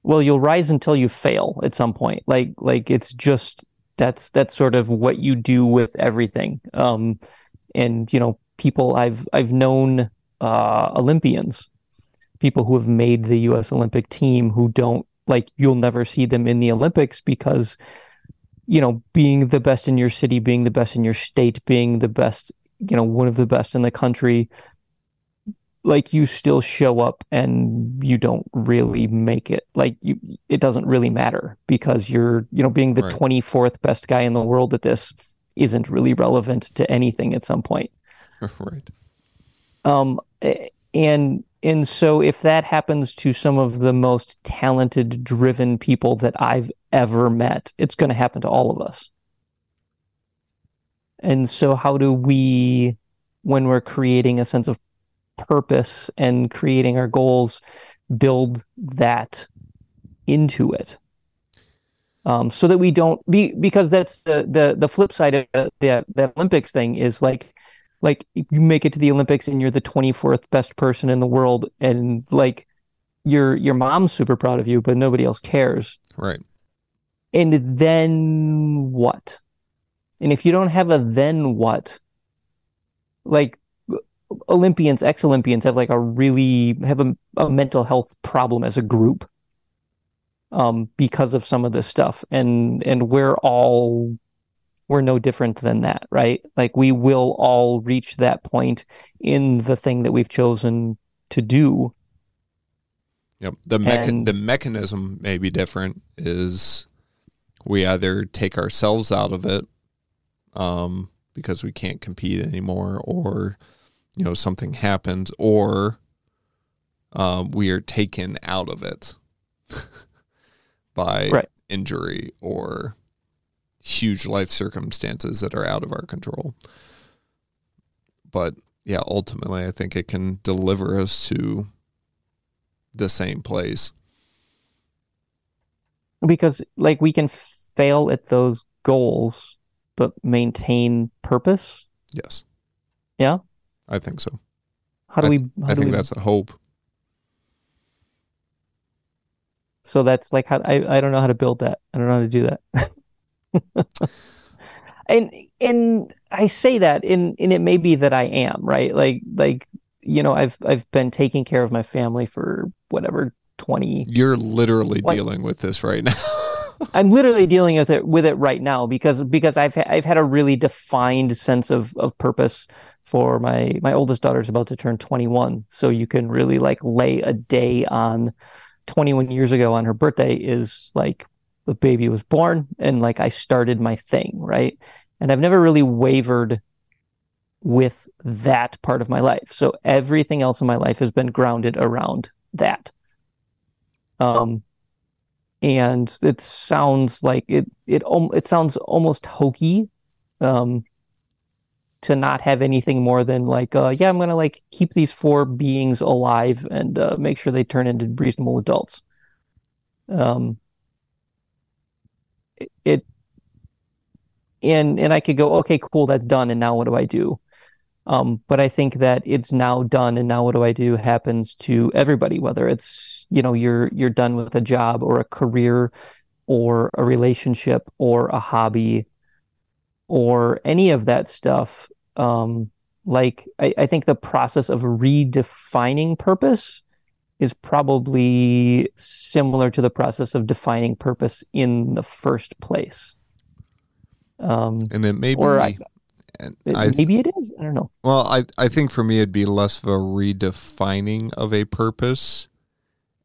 well you'll rise until you fail at some point. Like like it's just that's that's sort of what you do with everything. Um and you know people I've I've known uh Olympians people who have made the US Olympic team who don't like you'll never see them in the Olympics because you know, being the best in your city, being the best in your state, being the best, you know, one of the best in the country, like you still show up and you don't really make it. Like you, it doesn't really matter because you're, you know, being the Right. 24th best guy in the world at this isn't really relevant to anything at some point. right. Um, and and so if that happens to some of the most talented, driven people that I've ever met, it's going to happen to all of us. And so how do we, when we're creating a sense of purpose and creating our goals, build that into it? Um, so that we don't be because that's the the the flip side of the, the, Olympics thing is like like you make it to the Olympics and you're the 24th best person in the world and like your your mom's super proud of you but nobody else cares Right. and then what and if you don't have a then what like Olympians ex-Olympians have like a really have a, a mental health problem as a group um because of some of this stuff and and we're all we're no different than that, right? Like we will all reach that point in the thing that we've chosen to do. Yep. The mecha- And- the mechanism may be different. Is we either take ourselves out of it, um, because we can't compete anymore, or you know something happens, or um, we are taken out of it by Right. injury or huge life circumstances that are out of our control. But yeah, ultimately, I think it can deliver us to the same place. Because like we can fail at those goals but maintain purpose. Yes. Yeah? I think so. How do I we how I do think we that's a hope. so that's like how I, I don't know how to build that. I don't know how to do that. and and I say that and and it may be that I am, right? Like like you know, I've I've been taking care of my family for whatever 20 You're literally What? dealing with this right now. I'm literally dealing with it with it right now because because I've I've had a really defined sense of of purpose for my my oldest daughter's about to turn 21 so you can really like lay a day on 21 years ago on her birthday is like the baby was born and like I started my thing right? And I've never really wavered with that part of my life. So everything else in my life has been grounded around that. Um and it sounds like it it it sounds almost hokey. Um to not have anything more than like uh yeah I'm gonna like keep these four beings alive and uh, make sure they turn into reasonable adults. Um it, and and I could go okay cool that's done and now what do I do? Um but I think that it's now done and now what do I do happens to everybody whether it's you know you're you're done with a job or a career or a relationship or a hobby or any of that stuff um like I, I think the process of redefining purpose is probably similar to the process of defining purpose in the first place. Um and it may be I- it- I maybe it is I don't know. Well, I I think for me it'd be less of a redefining of a purpose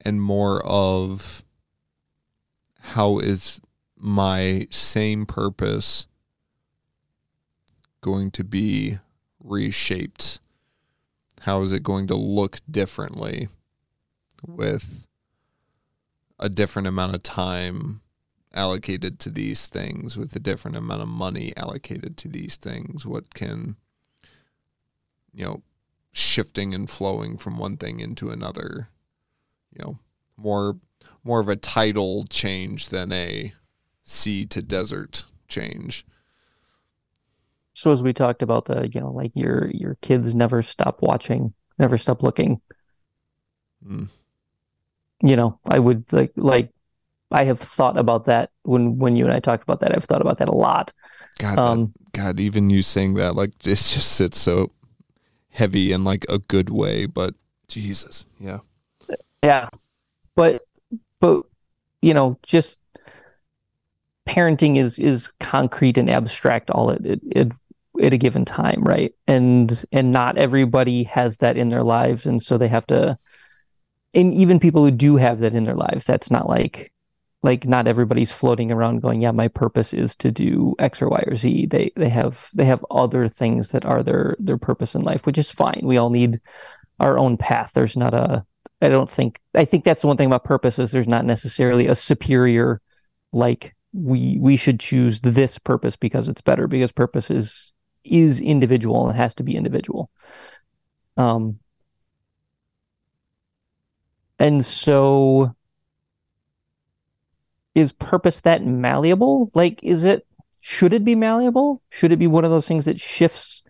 and more of how is my same purpose going to be reshaped? How is it going to look differently with a different amount of time allocated to these things, with a different amount of money allocated to these things? What can, you know, shifting and flowing from one thing into another, you know, more more of a tidal change than a sea to desert change. So as we talked about the you know like your your kids never stop watching never stop looking Mm. you know I would like like I have thought about that when when you and I talked about that I've thought about that a lot God, that- um God, even you saying that, like, it just sits so heavy in like a good way, but Jesus, yeah, Yeah. But but you know, just parenting is is concrete and abstract all at it, it at a given time, right? And and not everybody has that in their lives, and so they have to. And even people who do have that in their lives, that's not like like not everybody's floating around going, yeah, my purpose is to do X or Y or Z. They they have they have other things that are their their purpose in life, which is fine. We all need our own path. There's not a I don't think I think that's the one thing about purpose is there's not necessarily a superior like we we should choose this purpose because it's better because purpose is is individual and has to be individual. Um and so is purpose that malleable? Like, is it, should it be malleable? Should it be one of those things that shifts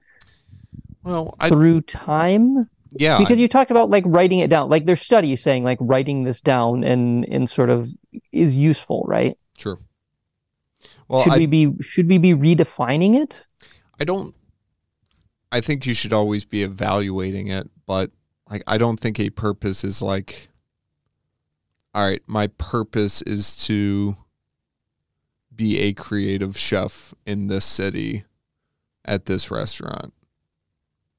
well I, through time? yeah Because you talked about like writing it down. Like, there's studies saying like writing this down and, and sort of is useful, right? sure well should I, we be, should we be redefining it? I don't I think you should always be evaluating it, but like I don't think a purpose is like all right, my purpose is to be a creative chef in this city at this restaurant.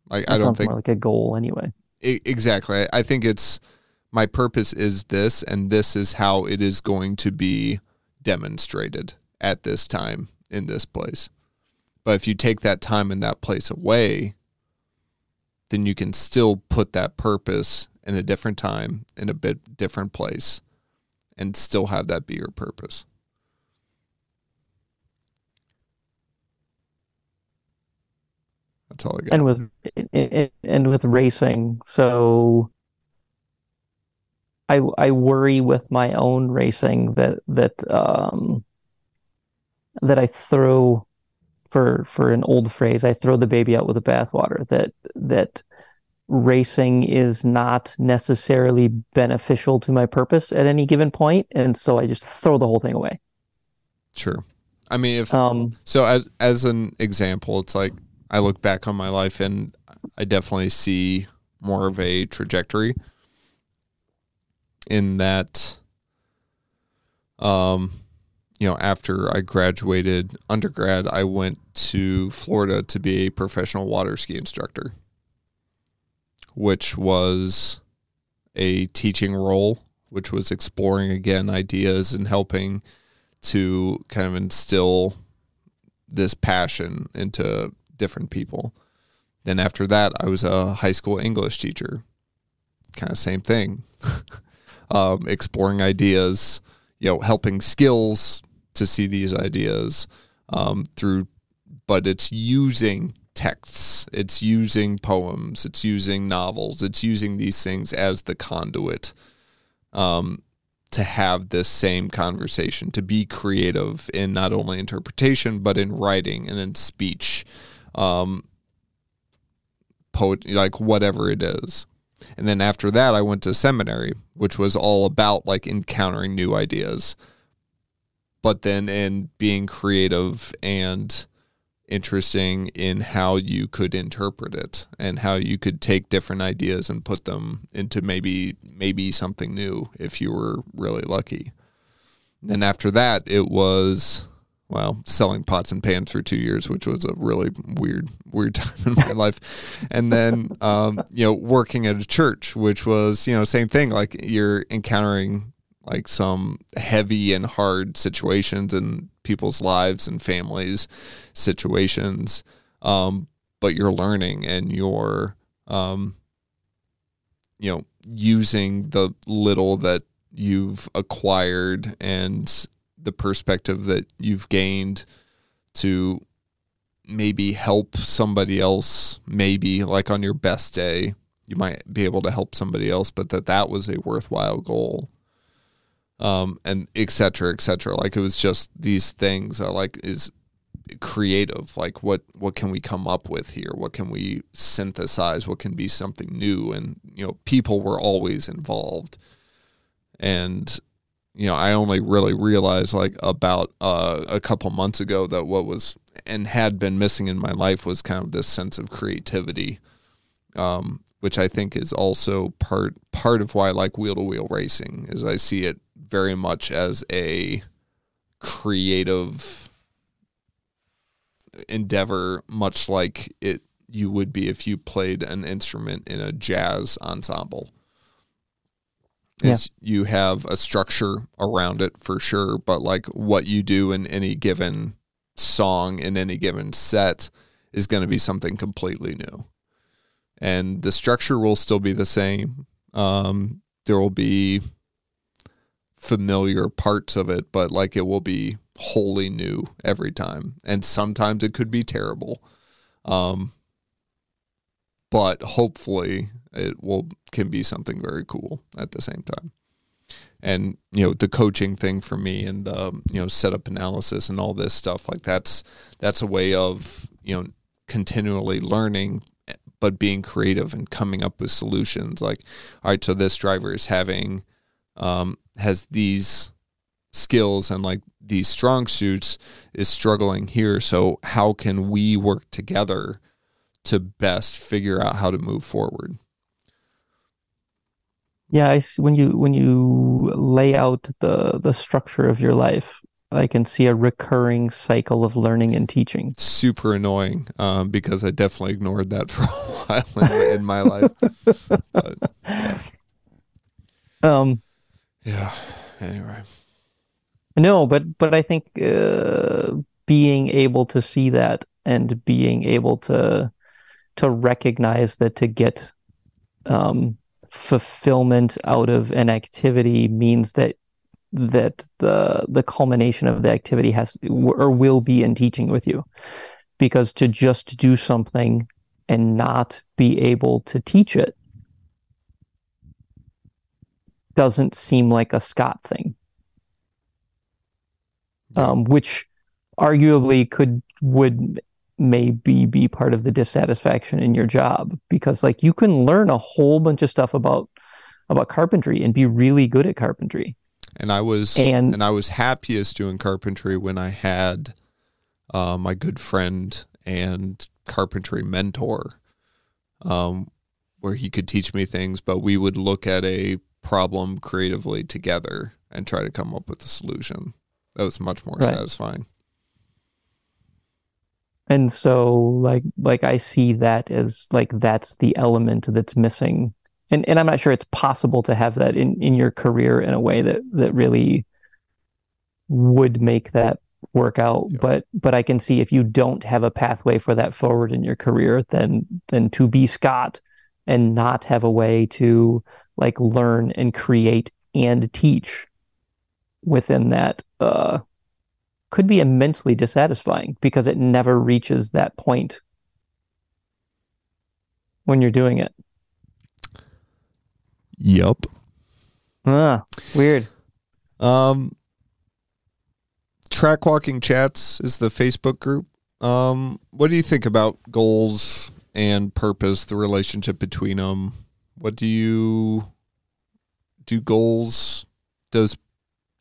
Like That I don't think more like a goal anyway. I- exactly. I- I think it's my purpose is this, and this is how it is going to be demonstrated at this time in this place. But if you take that time and that place away, then you can still put that purpose in a different time, in a bit different place, and still have that be your purpose. That's all I got. and with and- with racing so i i worry with my own racing that that um that i throw for for an old phrase i throw the baby out with the bathwater that that racing is not necessarily beneficial to my purpose at any given point and so i just throw the whole thing away Sure. I mean, if um So as as an example, it's like I look back on my life and I definitely see more of a trajectory in that um you know, after I graduated undergrad, I went to Florida to be a professional water ski instructor, which was a teaching role, which was exploring again ideas and helping to kind of instill this passion into different people. Then after that, I was a high school English teacher. Kind of same thing. um, exploring ideas, you know, helping skills to see these ideas um, through, but it's using texts, it's using poems, it's using novels, it's using these things as the conduit um, to have this same conversation, to be creative in not only interpretation, but in writing and in speech, um, poet, like whatever it is. And then after that, I went to seminary, which was all about like encountering new ideas, but then in being creative and interesting in how you could interpret it and how you could take different ideas and put them into maybe maybe something new if you were really lucky. And after that, it was well selling pots and pans for two years, which was a really weird weird time in my life. And then um, you know working at a church, which was you know same thing. Like you're encountering like some heavy and hard situations in people's lives and families situations. Um, but you're learning and you're um, you know using the little that you've acquired and the perspective that you've gained to maybe help somebody else maybe like on your best day you might be able to help somebody else but that that was a worthwhile goal um, and et cetera, et cetera. Like it was just these things that like is creative. Like what what can we come up with here? What can we synthesize? What can be something new? And you know, people were always involved. And you know, I only really realized like about uh, a couple months ago that what was and had been missing in my life was kind of this sense of creativity. Um, which I think is also part part of why I like wheel to wheel racing is I see it very much as a creative endeavor, much like it you would be if you played an instrument in a jazz ensemble. Is you have a structure around it for sure, but like what you do in any given song in any given set is going to be something completely new. And the structure will still be the same. Um, there will be familiar parts of it, but like it will be wholly new every time. And sometimes it could be terrible. Um, but hopefully it will can be something very cool at the same time. And you know the coaching thing for me and the you know setup analysis and all this stuff like that's that's a way of you know continually learning but being creative and coming up with solutions like all right so this driver is having um, has these skills and like these strong suits is struggling here so how can we work together to best figure out how to move forward Yeah, I see, when you when you lay out the the structure of your life, I can see a recurring cycle of learning and teaching. super annoying um, because I definitely ignored that for a while in, in my life. But, Um, yeah. Anyway. no, but but I think uh, being able to see that and being able to to recognize that to get um, fulfillment out of an activity means that that the the culmination of the activity has or will be in teaching with you because to just do something and not be able to teach it doesn't seem like a Scott thing. Um, which arguably could would maybe be part of the dissatisfaction in your job because like you can learn a whole bunch of stuff about about carpentry and be really good at carpentry. And I was And- and, I was happiest doing carpentry when I had uh, my good friend and carpentry mentor, um, where he could teach me things, but we would look at a problem creatively together and try to come up with a solution. That was much more Right. satisfying. And so like like I see that as like that's the element that's missing. And and I'm not sure it's possible to have that in in your career in a way that that really would make that work out. Yeah. But but I can see if you don't have a pathway for that forward in your career, then then to be Scott and not have a way to like learn and create and teach within that uh could be immensely dissatisfying because it never reaches that point when you're doing it. Yup. Ah, weird. Um, Track Walking Chats is the Facebook group. Um, what do you think about goals and purpose, the relationship between them? What do you do? Goals does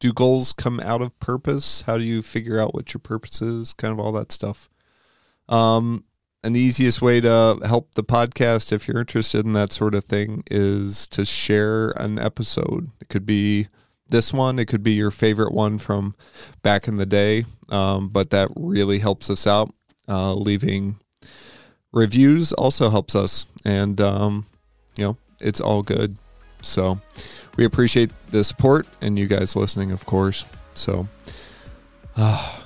do goals come out of purpose? How do you figure out what your purpose is? Kind of all that stuff. Um, and the easiest way to help the podcast, if you're interested in that sort of thing, is to share an episode. It could be this one. It could be your favorite one from back in the day, um, but that really helps us out. Uh, leaving reviews also helps us, and um, you know it's all good. So we appreciate the support and you guys listening, of course. So uh,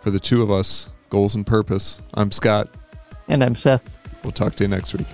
for the two of us, goals and purpose. I'm Scott. And I'm Seth. We'll talk to you next week.